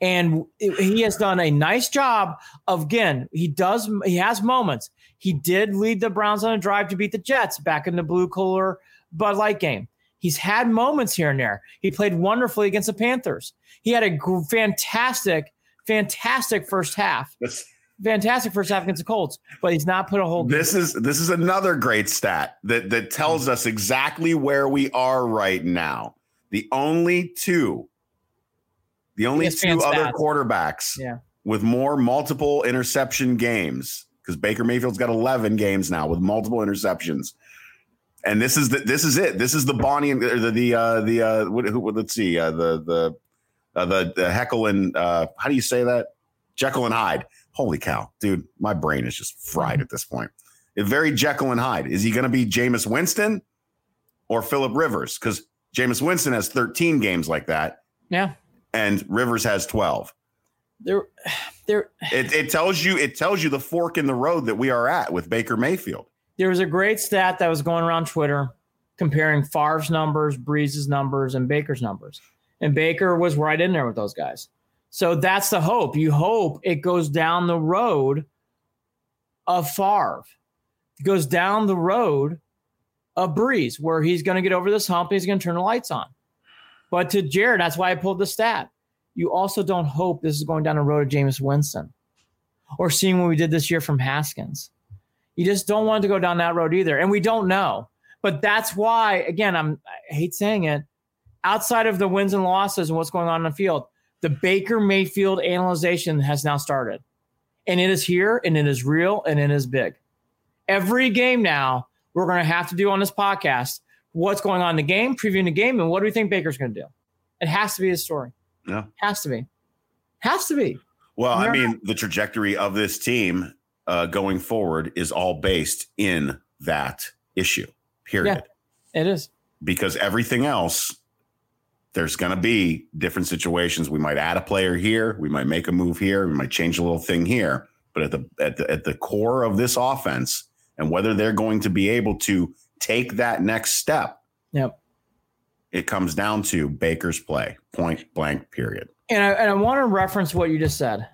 Speaker 3: And he has done a nice job of again, he does he has moments. He did lead the Browns on a drive to beat the Jets back in the blue cooler Bud Light game. He's had moments here and there. He played wonderfully against the Panthers. He had a fantastic, fantastic first half.
Speaker 2: This,
Speaker 3: Fantastic first half against the Colts, but he's not put a whole.
Speaker 2: this is this is another great stat that that tells us exactly where we are right now. The only two, the only
Speaker 3: ESPN
Speaker 2: two other quarterbacks
Speaker 3: Yeah.
Speaker 2: with more multiple interception games because Baker Mayfield's got 11 games now with multiple interceptions. And this is the this is it. This is the Bonnie and the the uh the uh what, who, let's see uh the the uh, the the Heckle and uh how do you say that? Jekyll and Hyde. Holy cow, dude, my brain is just fried mm-hmm. at this point. It's very Jekyll and Hyde. Is he going to be Jameis Winston or Philip Rivers? Because Jameis Winston has 13 games like that,
Speaker 3: Yeah,
Speaker 2: and Rivers has 12
Speaker 3: they're they're
Speaker 2: it, it tells you it tells you the fork in the road that we are at with Baker Mayfield.
Speaker 3: there was a great stat that was going around Twitter comparing Favre's numbers, Brees's numbers, and Baker's numbers. And Baker was right in there with those guys. So that's the hope. You hope it goes down the road of Favre. It goes down the road of Brees, where he's going to get over this hump. And he's going to turn the lights on. But to Jared, that's why I pulled the stat. You also don't hope this is going down the road of Jameis Winston or seeing what we did this year from Haskins. You just don't want to go down that road either. And we don't know. But that's why, again, I'm I hate saying it, outside of the wins and losses and what's going on in the field, the Baker Mayfield analyzation has now started. And it is here and it is real and it is big. Every game now, we're going to have to do on this podcast what's going on in the game, previewing the game, and what do we think Baker's going to do? It has to be his story.
Speaker 2: Yeah.
Speaker 3: Has to be. Has to be.
Speaker 2: Well, I mean, the trajectory of this team uh, going forward is all based in that issue. Period.
Speaker 3: It is.
Speaker 2: because everything else, there's going to be different situations. We might add a player here, we might make a move here, we might change a little thing here. But at the at the at the core of this offense, and whether they're going to be able to take that next step,
Speaker 3: Yep.
Speaker 2: it comes down to Baker's play, point blank, period.
Speaker 3: And I, and I want to reference what you just said.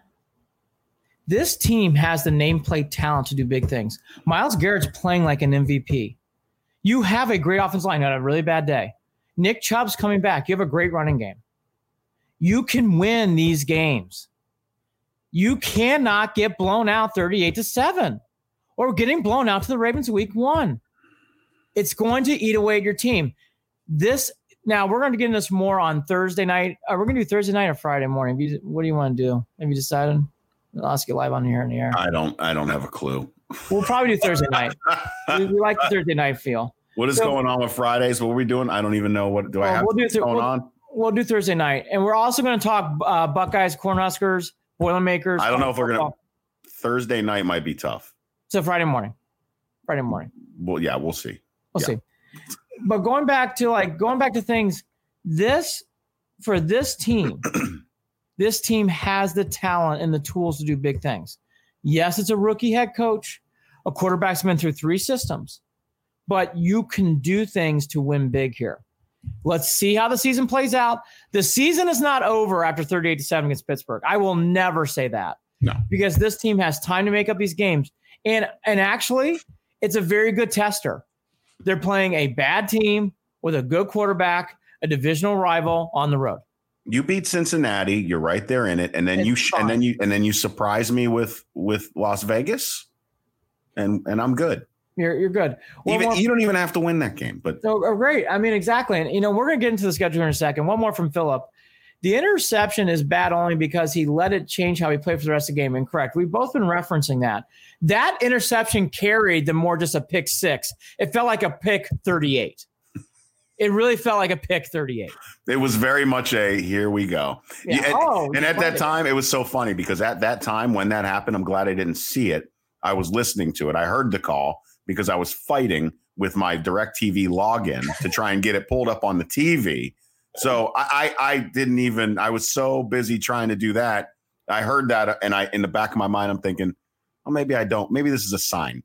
Speaker 3: This team has the nameplate talent to do big things. Myles Garrett's playing like an MVP. You have a great offensive line on a really bad day. Nick Chubb's coming back. You have a great running game. You can win these games. You cannot get blown out 38 to 7 or getting blown out to the Ravens week one. It's going to eat away at your team. This now we're going to get into this more on Thursday night. Uh, we're going to do Thursday night or Friday morning. You- What do you want to do? Have you decided? I'll ask you live on here in the air.
Speaker 2: I don't I don't have a clue.
Speaker 3: We'll probably do Thursday night. We, we like the Thursday night feel.
Speaker 2: What is
Speaker 3: So-
Speaker 2: going on with Fridays? What are we doing? I don't even know what do I have
Speaker 3: we'll do th-
Speaker 2: going
Speaker 3: we'll-
Speaker 2: on.
Speaker 3: We'll do Thursday night, and we're also going to talk uh, Buckeyes, Cornhuskers, Boilermakers.
Speaker 2: I don't know if we're gonna. Thursday night might be tough.
Speaker 3: So Friday morning. Friday morning.
Speaker 2: Well, yeah, we'll see.
Speaker 3: We'll
Speaker 2: Yeah.
Speaker 3: see. But going back to like going back to things, this for this team, this team has the talent and the tools to do big things. Yes, it's a rookie head coach. A quarterback's been through three systems, but you can do things to win big here. Let's see how the season plays out. The season is not over after 38 to 7 against Pittsburgh. I will never say that.
Speaker 2: No.
Speaker 3: Because this team has time to make up these games. And and actually, it's a very good tester. They're playing a bad team with a good quarterback, a divisional rival on the road.
Speaker 2: You beat Cincinnati. You're right there in it, and then
Speaker 3: It's
Speaker 2: you sh- and then you and then you surprise me with with Las Vegas, and and I'm good.
Speaker 3: You're you're good. One
Speaker 2: even
Speaker 3: more-
Speaker 2: you don't even have to win that game, but
Speaker 3: Oh, oh, great. I mean, exactly. And, you know, we're going to get into the schedule in a second. One more from Philip. The interception is bad only because he let it change how he played for the rest of the game. Incorrect. We've both been referencing that. That interception carried the more just a pick six. It felt like a pick 38. It really felt like a pick 38.
Speaker 2: it was very much a here we go.
Speaker 3: Yeah.
Speaker 2: Yeah, and,
Speaker 3: Oh,
Speaker 2: and at that time, it was so funny because at that time when that happened, I'm glad I didn't see it. I was listening to it. I heard the call because I was fighting with my DirecTV login to try and get it pulled up on the TV. So I, I, I didn't even. I was so busy trying to do that. I heard that, and I in the back of my mind, I'm thinking, well, maybe I don't. Maybe this is a sign.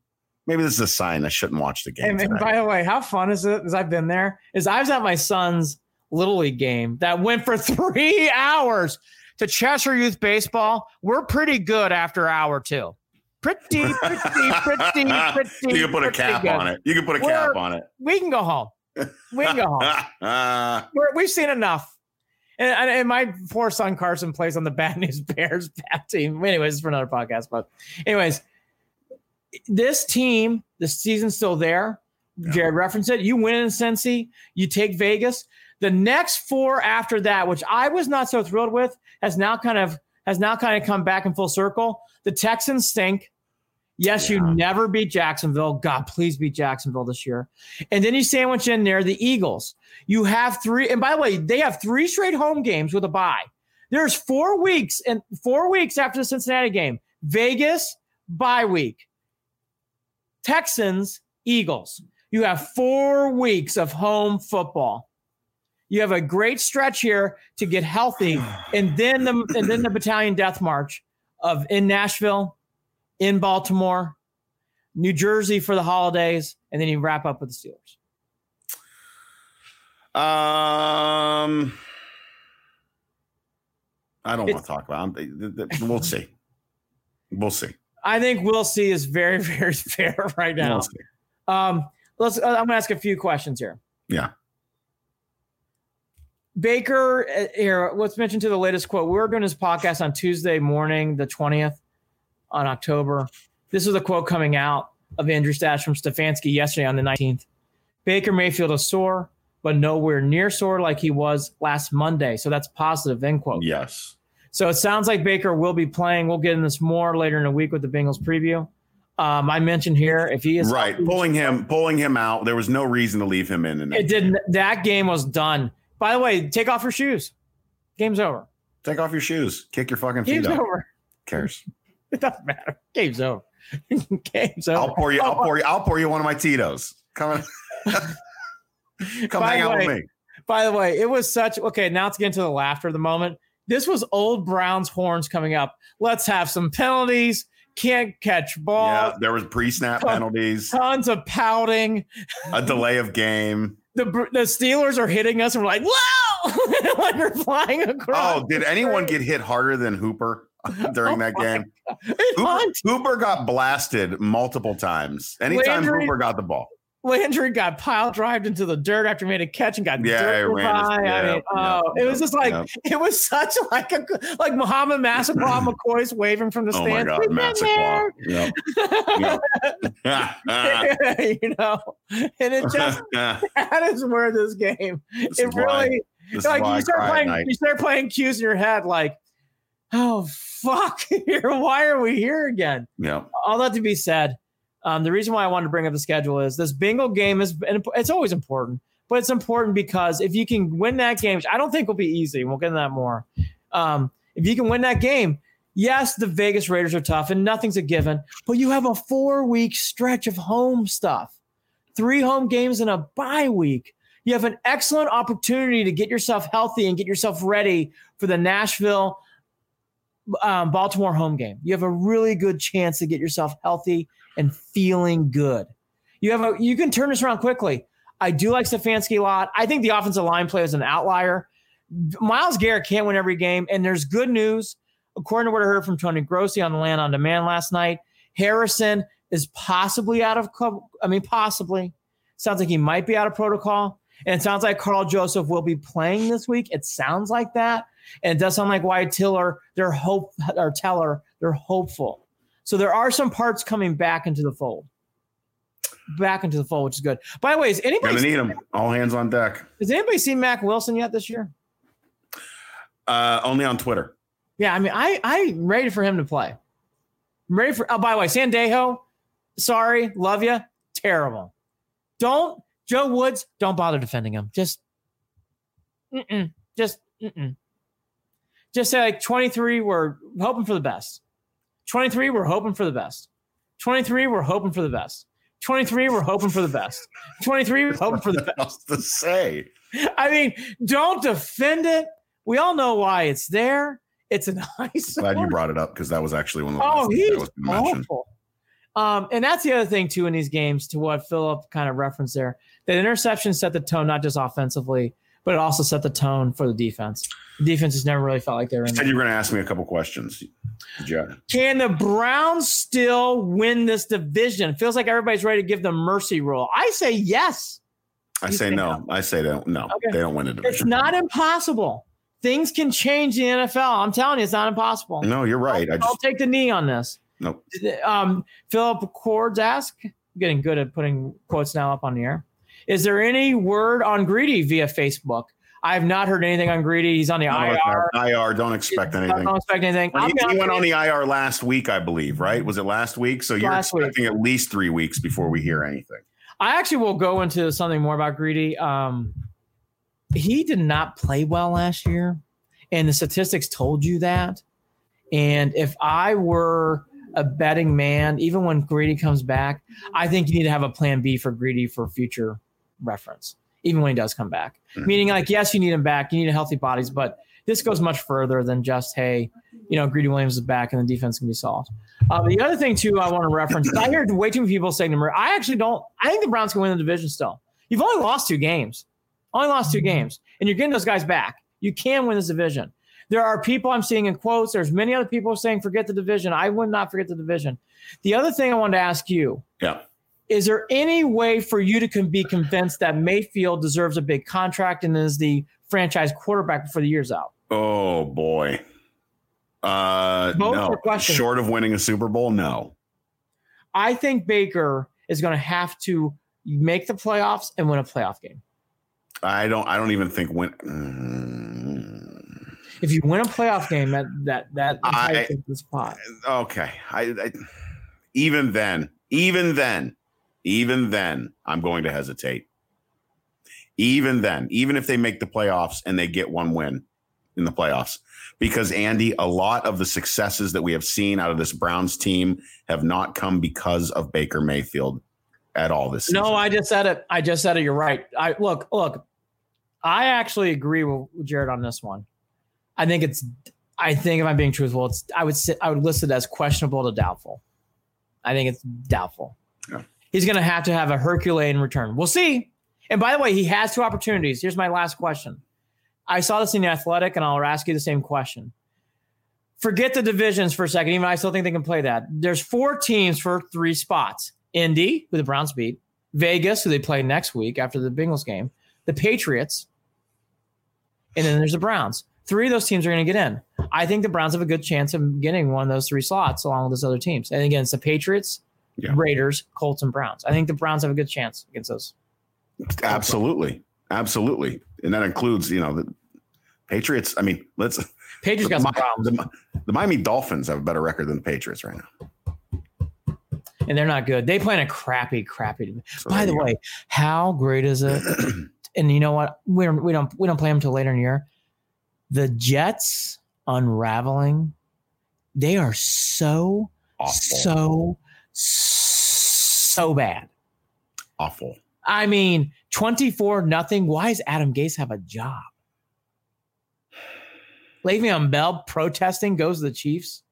Speaker 2: Maybe this is a sign I shouldn't watch the game.
Speaker 3: And, and by the way, how fun is it? As I've been there, is I was at my son's little league game that went for three hours to Cheshire Youth Baseball. We're pretty good after hour two. Pretty, pretty, pretty, pretty.
Speaker 2: you can put a cap
Speaker 3: good.
Speaker 2: on it. You can put a
Speaker 3: We're-
Speaker 2: cap on it.
Speaker 3: We can go home. We can go home. We're, we've seen enough. And, and, my poor son Carson plays on the Bad News Bears bad team. Anyways, it's for another podcast. But anyways, this team, the season's still there.
Speaker 2: Yeah.
Speaker 3: Jared referenced it. You win in Cincy, you take Vegas. The next four after that, which I was not so thrilled with, has now kind of has now kind of come back in full circle. The Texans stink. Yes, you never beat Jacksonville. God, please beat Jacksonville this year. And then you sandwich in there the Eagles. You have three, and by the way, they have three straight home games with a bye. There's four weeks and four weeks after the Cincinnati game. Vegas, bye week. Texans, Eagles. You have four weeks of home football. You have a great stretch here to get healthy, and then the and then the battalion death march of in Nashville, in Baltimore, New Jersey for the holidays, and then you wrap up with the Steelers.
Speaker 2: Um, I don't want to talk about. it. We'll see. We'll see.
Speaker 3: I think we'll see is very very fair right now.
Speaker 2: We'll.
Speaker 3: Um, let's. I'm going to ask a few questions here.
Speaker 2: Yeah.
Speaker 3: Baker, uh, here, let's mention to the latest quote. We were doing this podcast on Tuesday morning, the 20th on October. This is a quote coming out of Andrew Stash from Stefanski yesterday on the 19th. Baker Mayfield is sore, but nowhere near sore like he was last Monday. So that's positive, end quote.
Speaker 2: Yes.
Speaker 3: So it sounds like Baker will be playing. We'll get in this more later in the week with the Bengals preview. Um, I mentioned here if he is
Speaker 2: Right. Pulling him, pulling him out. There was no reason to leave him in. in
Speaker 3: It didn't. That game was done. By the way, take off your shoes. Game's over.
Speaker 2: Take off your shoes. Kick your fucking feet
Speaker 3: Game's
Speaker 2: up.
Speaker 3: over.
Speaker 2: Cares.
Speaker 3: It doesn't matter. Game's over. Game's over.
Speaker 2: I'll pour you. I'll pour you. I'll pour you one of my Tito's. Come on. Come
Speaker 3: By
Speaker 2: hang out
Speaker 3: way-
Speaker 2: with me.
Speaker 3: By the way, it was such okay. Now let's get into the laughter of the moment. This was old Browns horns coming up. Let's have some penalties. Can't catch ball.
Speaker 2: Yeah, there was pre-snap penalties,
Speaker 3: Tons of pouting.
Speaker 2: a delay of game.
Speaker 3: The the Steelers are hitting us, and we're like, "Whoa!" like we're flying across.
Speaker 2: Oh, did anyone get hit harder than Hooper during
Speaker 3: Oh
Speaker 2: that game? Hooper. Hooper got blasted multiple times. Anytime
Speaker 3: Landry-
Speaker 2: Hooper got the ball.
Speaker 3: Landry got pile drived into the dirt after he made a catch and got
Speaker 2: Yeah,
Speaker 3: dirt
Speaker 2: he ran his-
Speaker 3: by. I
Speaker 2: yeah,
Speaker 3: mean,
Speaker 2: yeah,
Speaker 3: oh, it was just like
Speaker 2: yeah.
Speaker 3: it was such like a like Mohamed Massaquoi McCoy's waving from the
Speaker 2: Oh my
Speaker 3: stands.
Speaker 2: God,
Speaker 3: "We've been
Speaker 2: Yep.
Speaker 3: you know, and it just that is where this game.
Speaker 2: This
Speaker 3: it really like you start playing. You start playing cues in your head like, oh fuck, here. Why are we here again?
Speaker 2: Yeah.
Speaker 3: all that to be said, um, the reason why I wanted to bring up the schedule is this bingo game is, and it's always important, but it's important because if you can win that game, which I don't think will be easy, we'll get into that more. Um, if you can win that game, yes, the Vegas Raiders are tough and nothing's a given, but you have a four week stretch of home stuff, three home games and a bye week. You have an excellent opportunity to get yourself healthy and get yourself ready for the Nashville um, Baltimore home game. You have a really good chance to get yourself healthy and feeling good. You have a you can turn this around quickly. I do like Stefanski a lot. I think the offensive line play is an outlier. Myles Garrett can't win every game, and there's good news. According to what I heard from Tony Grossi on the Land on Demand last night, Harrison is possibly out of. I mean, possibly. Sounds like he might be out of protocol, and it sounds like Karl Joseph will be playing this week. It sounds like that, and it does sound like Wyatt Tiller. They're hope or Teller. They're hopeful. So there are some parts coming back into the fold. Back into the fold, which is good. By the way, is anybody
Speaker 2: Gonna need them. All hands on deck.
Speaker 3: has anybody seen Mack Wilson yet this year?
Speaker 2: Uh, only on Twitter.
Speaker 3: Yeah, I mean, I I'm ready for him to play. I'm ready for. Oh, by the way, Sendejo, sorry, love you, terrible. Don't Joe Woods. Don't bother defending him. Just, mm-mm, just, mm-mm. just say like 23. We're hoping for the best. 23. We're hoping for the best. 23. We're hoping for the best. 23. We're hoping for the best. 23. We're hoping for the best.
Speaker 2: Else to say?
Speaker 3: I mean, don't defend it. We all know why it's there. It's an eyesore.
Speaker 2: Glad you brought it up because that was actually one of the
Speaker 3: Oh, he's
Speaker 2: that was
Speaker 3: awful. Um, and that's the other thing too in these games, to what Philip kind of referenced there. That interception set the tone not just offensively, but it also set the tone for the defense. The defense has never really felt like
Speaker 2: they're
Speaker 3: in.
Speaker 2: said
Speaker 3: there.
Speaker 2: you were going to ask me a couple questions. You?
Speaker 3: Can the Browns still win this division? Feels like everybody's ready to give the mercy rule. I say yes.
Speaker 2: I say
Speaker 3: say
Speaker 2: no. I say they don't. No,
Speaker 3: Okay.
Speaker 2: they don't win a division.
Speaker 3: It's not impossible. Things can change in the NFL. I'm telling you, it's not impossible.
Speaker 2: No, you're right. I
Speaker 3: I'll take the knee on this.
Speaker 2: no.
Speaker 3: um, Philip Cords ask, I'm getting good at putting quotes now up on the air. Is there any word on Greedy via Facebook? I have not heard anything on Greedy. He's on the
Speaker 2: No,
Speaker 3: IR.
Speaker 2: IR. Don't expect
Speaker 3: I
Speaker 2: anything.
Speaker 3: don't expect anything.
Speaker 2: Well, he, he went on the IR last week, I believe. Right? Was it last week? So you're
Speaker 3: Last week.
Speaker 2: expecting at least three weeks before we hear anything.
Speaker 3: I actually will go into something more about Greedy. Um, he did not play well last year, and the statistics told you that. And if I were a betting man, even when Greedy comes back, I think you need to have a plan B for Greedy for future reference, even when he does come back.
Speaker 2: Mhm.
Speaker 3: Meaning, like, yes, you need him back, you need a healthy bodies, but this goes much further than just, hey, you know, Greedy Williams is back and the defense can be solved. Uh, the other thing too, I want to reference. I heard way too many people saying to me, I actually don't. I think the Browns can win the division still. You've only lost two games, only lost two games, and you're getting those guys back. You can win this division. There are people I'm seeing in quotes. There's many other people saying, forget the division. I would not forget the division. The other thing I wanted to ask you
Speaker 2: Yeah.
Speaker 3: Is there any way for you to be convinced that Mayfield deserves a big contract and is the franchise quarterback before the year's out?
Speaker 2: Oh boy. Uh,
Speaker 3: Both
Speaker 2: no. Short of winning a Super Bowl, no.
Speaker 3: I think Baker is going to have to make the playoffs and win a playoff game.
Speaker 2: I don't. I don't even think win. Mm,
Speaker 3: If you win a playoff game, that that that
Speaker 2: I-
Speaker 3: the spot.
Speaker 2: okay. I, I even then, even then, even then, I'm going to hesitate. Even then, even if they make the playoffs and they get one win in the playoffs, because Andy, a lot of the successes that we have seen out of this Browns team have not come because of Baker Mayfield at all this season.
Speaker 3: No, I just said it. I just said it. You're right. I look, look. I actually agree with Jared on this one. I think it's. I think if I'm being truthful, it's. I would sit. I would list it as questionable to doubtful. I think it's doubtful. He's going to have to have a Herculean return. We'll see. And by the way, he has two opportunities. Here's my last question. I saw this in the Athletic, and I'll ask you the same question. Forget the divisions for a second. Even I still think they can play that. There's four teams for three spots: Indy, who the Browns beat, Vegas, who they play next week after the Bengals game, the Patriots, and then there's the Browns. Three of those teams are going to get in. I think the Browns have a good chance of getting one of those three slots along with those other teams. And again, it's the Patriots,
Speaker 2: Yeah.
Speaker 3: Raiders, Colts, and Browns. I think the Browns have a good chance against those.
Speaker 2: Absolutely, absolutely, and that includes you know the Patriots. I mean, let's
Speaker 3: Patriots got
Speaker 2: the,
Speaker 3: some problems,
Speaker 2: the, the Miami Dolphins have a better record than the Patriots right now.
Speaker 3: and they're not good. They play in a crappy, crappy.
Speaker 2: So
Speaker 3: By the
Speaker 2: go.
Speaker 3: way, how great is it? and you know what? We don't we don't we don't play them until later in the year. The Jets unraveling. They are so
Speaker 2: awful,
Speaker 3: so so bad.
Speaker 2: awful.
Speaker 3: I mean, 24 nothing. Why does Adam Gase have a job? Le'Veon Bell protesting goes to the Chiefs.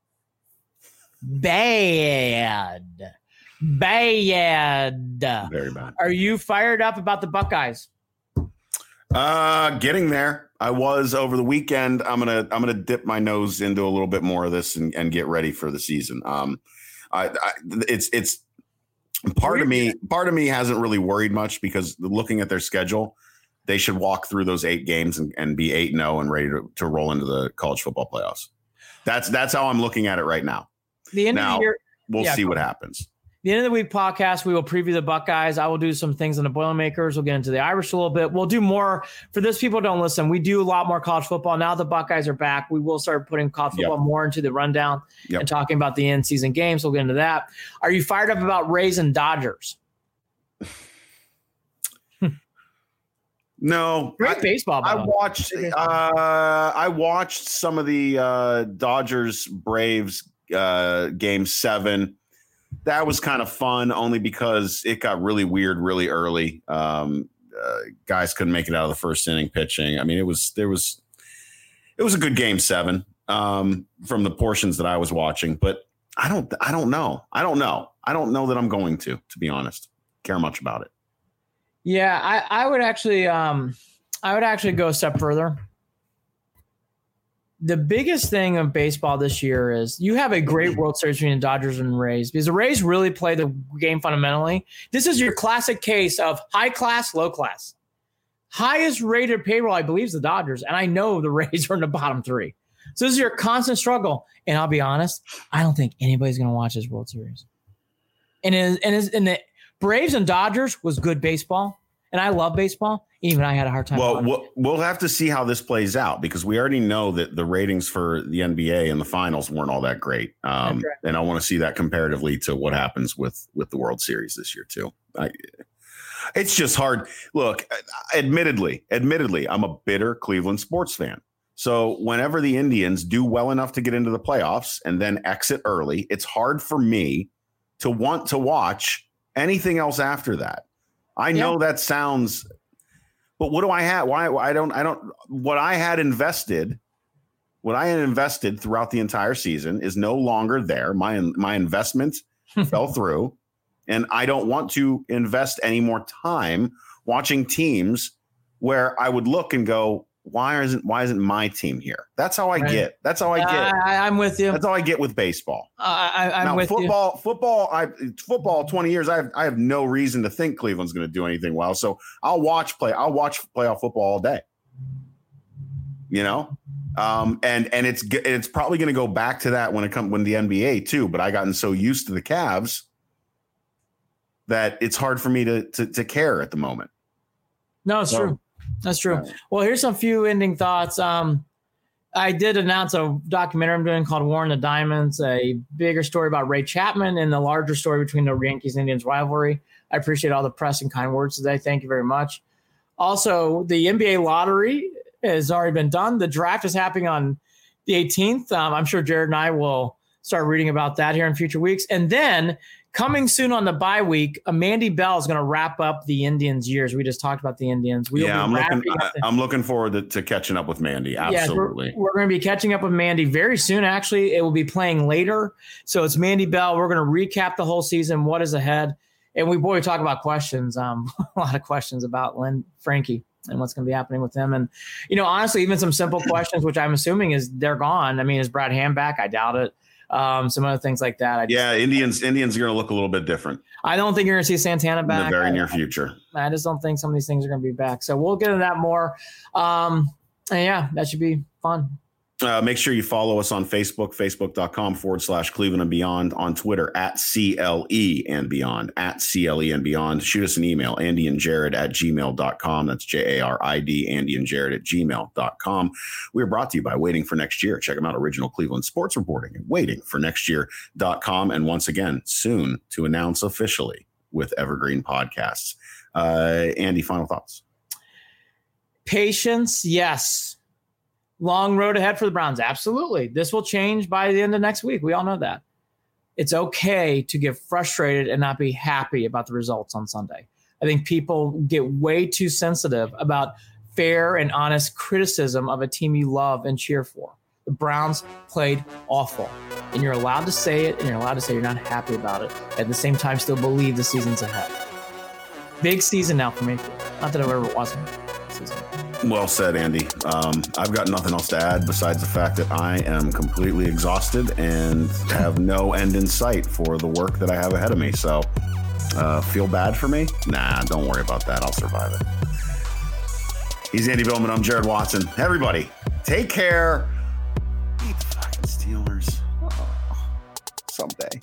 Speaker 3: Bad. Bad.
Speaker 2: Very bad.
Speaker 3: Are you fired up about the Buckeyes?
Speaker 2: Uh, getting there. I was over the weekend. I'm gonna I'm gonna dip my nose into a little bit more of this and, and get ready for the season. Um, I, I it's it's part of me part of me hasn't really worried much because looking at their schedule, they should walk through those eight games and, and be eight and zero and ready to, to roll into the college football playoffs. That's that's how I'm looking at it right now.
Speaker 3: The end of the year,
Speaker 2: We'll
Speaker 3: Yeah,
Speaker 2: see what happens.
Speaker 3: The end of the week podcast, we will preview the Buckeyes. I will do some things on the Boilermakers. We'll get into the Irish a little bit. We'll do more for this. People don't listen. We do a lot more college football now. The Buckeyes are back. We will start putting college
Speaker 2: Yep.
Speaker 3: football more into the rundown
Speaker 2: Yep.
Speaker 3: and talking about the end season games. We'll get into that. Are you fired up about Rays and Dodgers?
Speaker 2: No,
Speaker 3: Great
Speaker 2: I-
Speaker 3: baseball.
Speaker 2: I watched. Uh, I watched some of the uh, Dodgers Braves uh, game seven. That was kind of fun, only because it got really weird really early. Um, uh, guys couldn't make it out of the first inning pitching. I mean, it was there was it was a good game seven um, from the portions that I was watching, but I don't I don't know. I don't know. I don't know that I'm going to, to be honest, care much about it.
Speaker 3: Yeah, I, I would actually um I would actually go a step further. The biggest thing of baseball this year is you have a great mm-hmm. World Series between the Dodgers and Rays because the Rays really play the game fundamentally. This is your classic case of high class, low class. Highest rated payroll, I believe, is the Dodgers, and I know the Rays are in the bottom three. So this is your constant struggle. And I'll be honest, I don't think anybody's going to watch this World Series. And it, and, and the Braves and Dodgers was good baseball, and I love baseball. Even I had a hard time.
Speaker 2: Well, we'll we'll have to see how this plays out because we already know that the ratings for the NBA and the finals weren't all that great, um,
Speaker 3: right.
Speaker 2: and I want to see that comparatively to what happens with with the World Series this year too. I, it's just hard. Look, admittedly, admittedly, I'm a bitter Cleveland sports fan. So whenever the Indians do well enough to get into the playoffs and then exit early, it's hard for me to want to watch anything else after that. I know that sounds but what do I have? Why I don't I don't what I had invested, what I had invested throughout the entire season is no longer there. My my investment fell through, and I don't want to invest any more time watching teams where I would look and go, why isn't why isn't my team here? That's how I
Speaker 3: Right.
Speaker 2: get. That's how I get.
Speaker 3: I, I'm with you.
Speaker 2: That's how I get with baseball.
Speaker 3: I, I, I'm
Speaker 2: now
Speaker 3: with you.
Speaker 2: football, football, I football. Twenty years, I have I have no reason to think Cleveland's going to do anything well. So I'll watch play. I'll watch playoff football all day. You know, um, and and it's it's probably going to go back to that when it comes when the NBA too. But I gotten so used to the Cavs that it's hard for me to to, to care at the moment.
Speaker 3: No, it's
Speaker 2: So-
Speaker 3: true. That's true.
Speaker 2: Yeah.
Speaker 3: Well, here's some few ending thoughts. Um, I did announce a documentary I'm doing called War in the Diamonds, a bigger story about Ray Chapman and the larger story between the Yankees and Indians rivalry. I appreciate all the press and kind words today. Thank you very much. Also, the NBA lottery has already been done. The draft is happening on the 18th. Um, I'm sure Jared and I will start reading about that here in future weeks. And then coming soon on the bye week, Mandy Bell is going to wrap up the Indians' years. We just talked about the Indians.
Speaker 2: We yeah, I'm looking. I, am looking forward to, to, catching up with Mandy. Absolutely.
Speaker 3: Yeah, we're, we're going to be catching up with Mandy very soon. Actually, it will be playing later. So it's Mandy Bell. We're going to recap the whole season. What is ahead? And we boy we talk about questions. Um, a lot of questions about Lynn Frankie and what's going to be happening with him. And you know, honestly, even some simple questions, which I'm assuming is they're gone. I mean, is Brad Hand back? I doubt it um, some other things like that.
Speaker 2: Just, yeah, Indians Indians are going to look a little bit different.
Speaker 3: I don't think you're going to see Santana back
Speaker 2: in the very near future.
Speaker 3: I, I just don't think some of these things are going to be back. So we'll get into that more. Um, and yeah, that should be fun.
Speaker 2: Uh, make sure you follow us on Facebook, facebook.com forward slash Cleveland and Beyond, on Twitter at CLE and Beyond, at CLE and Beyond. Shoot us an email, Andy and Jared at gmail.com. That's J A R I D, Andy and Jared at gmail.com. We are brought to you by Waiting for Next Year. Check them out, original Cleveland sports reporting at waitingfornextyear.com. And once again, soon to announce officially with Evergreen Podcasts. Uh, Andy, final thoughts?
Speaker 3: Patience, yes long road ahead for the Browns. Absolutely. This will change by the end of next week. We all know that. It's okay to get frustrated and not be happy about the results on Sunday. I think people get way too sensitive about fair and honest criticism of a team you love and cheer for. The Browns played awful. And you're allowed to say it and you're allowed to say you're not happy about it. At the same time, still believe the season's ahead. Big season now for me. Not that I've ever wasn't. Season.
Speaker 2: Well said, Andy. Um, I've got nothing else to add besides the fact that I am completely exhausted and have no end in sight for the work that I have ahead of me. So, uh, feel bad for me? Nah, don't worry about that. I'll survive it. He's Andy Billman. I'm Jared Watson. Everybody, take care. Beat the fucking Steelers. Oh, someday.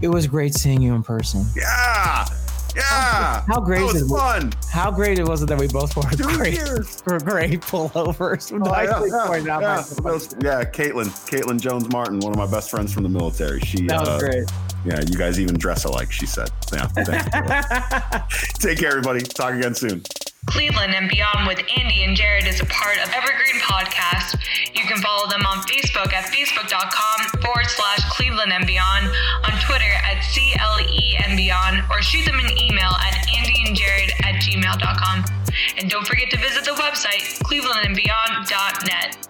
Speaker 3: It was great seeing you in person.
Speaker 2: Yeah. Yeah.
Speaker 3: How great
Speaker 2: was
Speaker 3: it
Speaker 2: fun.
Speaker 3: How great it was it that we both wore Two great, for great pullovers.
Speaker 2: Oh, yeah, yeah, yeah. Yeah, Caitlin, Caitlin Jones Martin, one of my best friends from the military. She
Speaker 3: that was uh, great.
Speaker 2: Yeah, you guys even dress alike. She said. Yeah. Take care, everybody. Talk again soon.
Speaker 1: Cleveland and Beyond with Andy and Jared is a part of Evergreen Podcast. You can follow them on Facebook at facebook.com forward slash Cleveland and Beyond, on Twitter at CLE and Beyond, or shoot them an email at andyandjared at gmail.com. And don't forget to visit the website, clevelandandbeyond.net.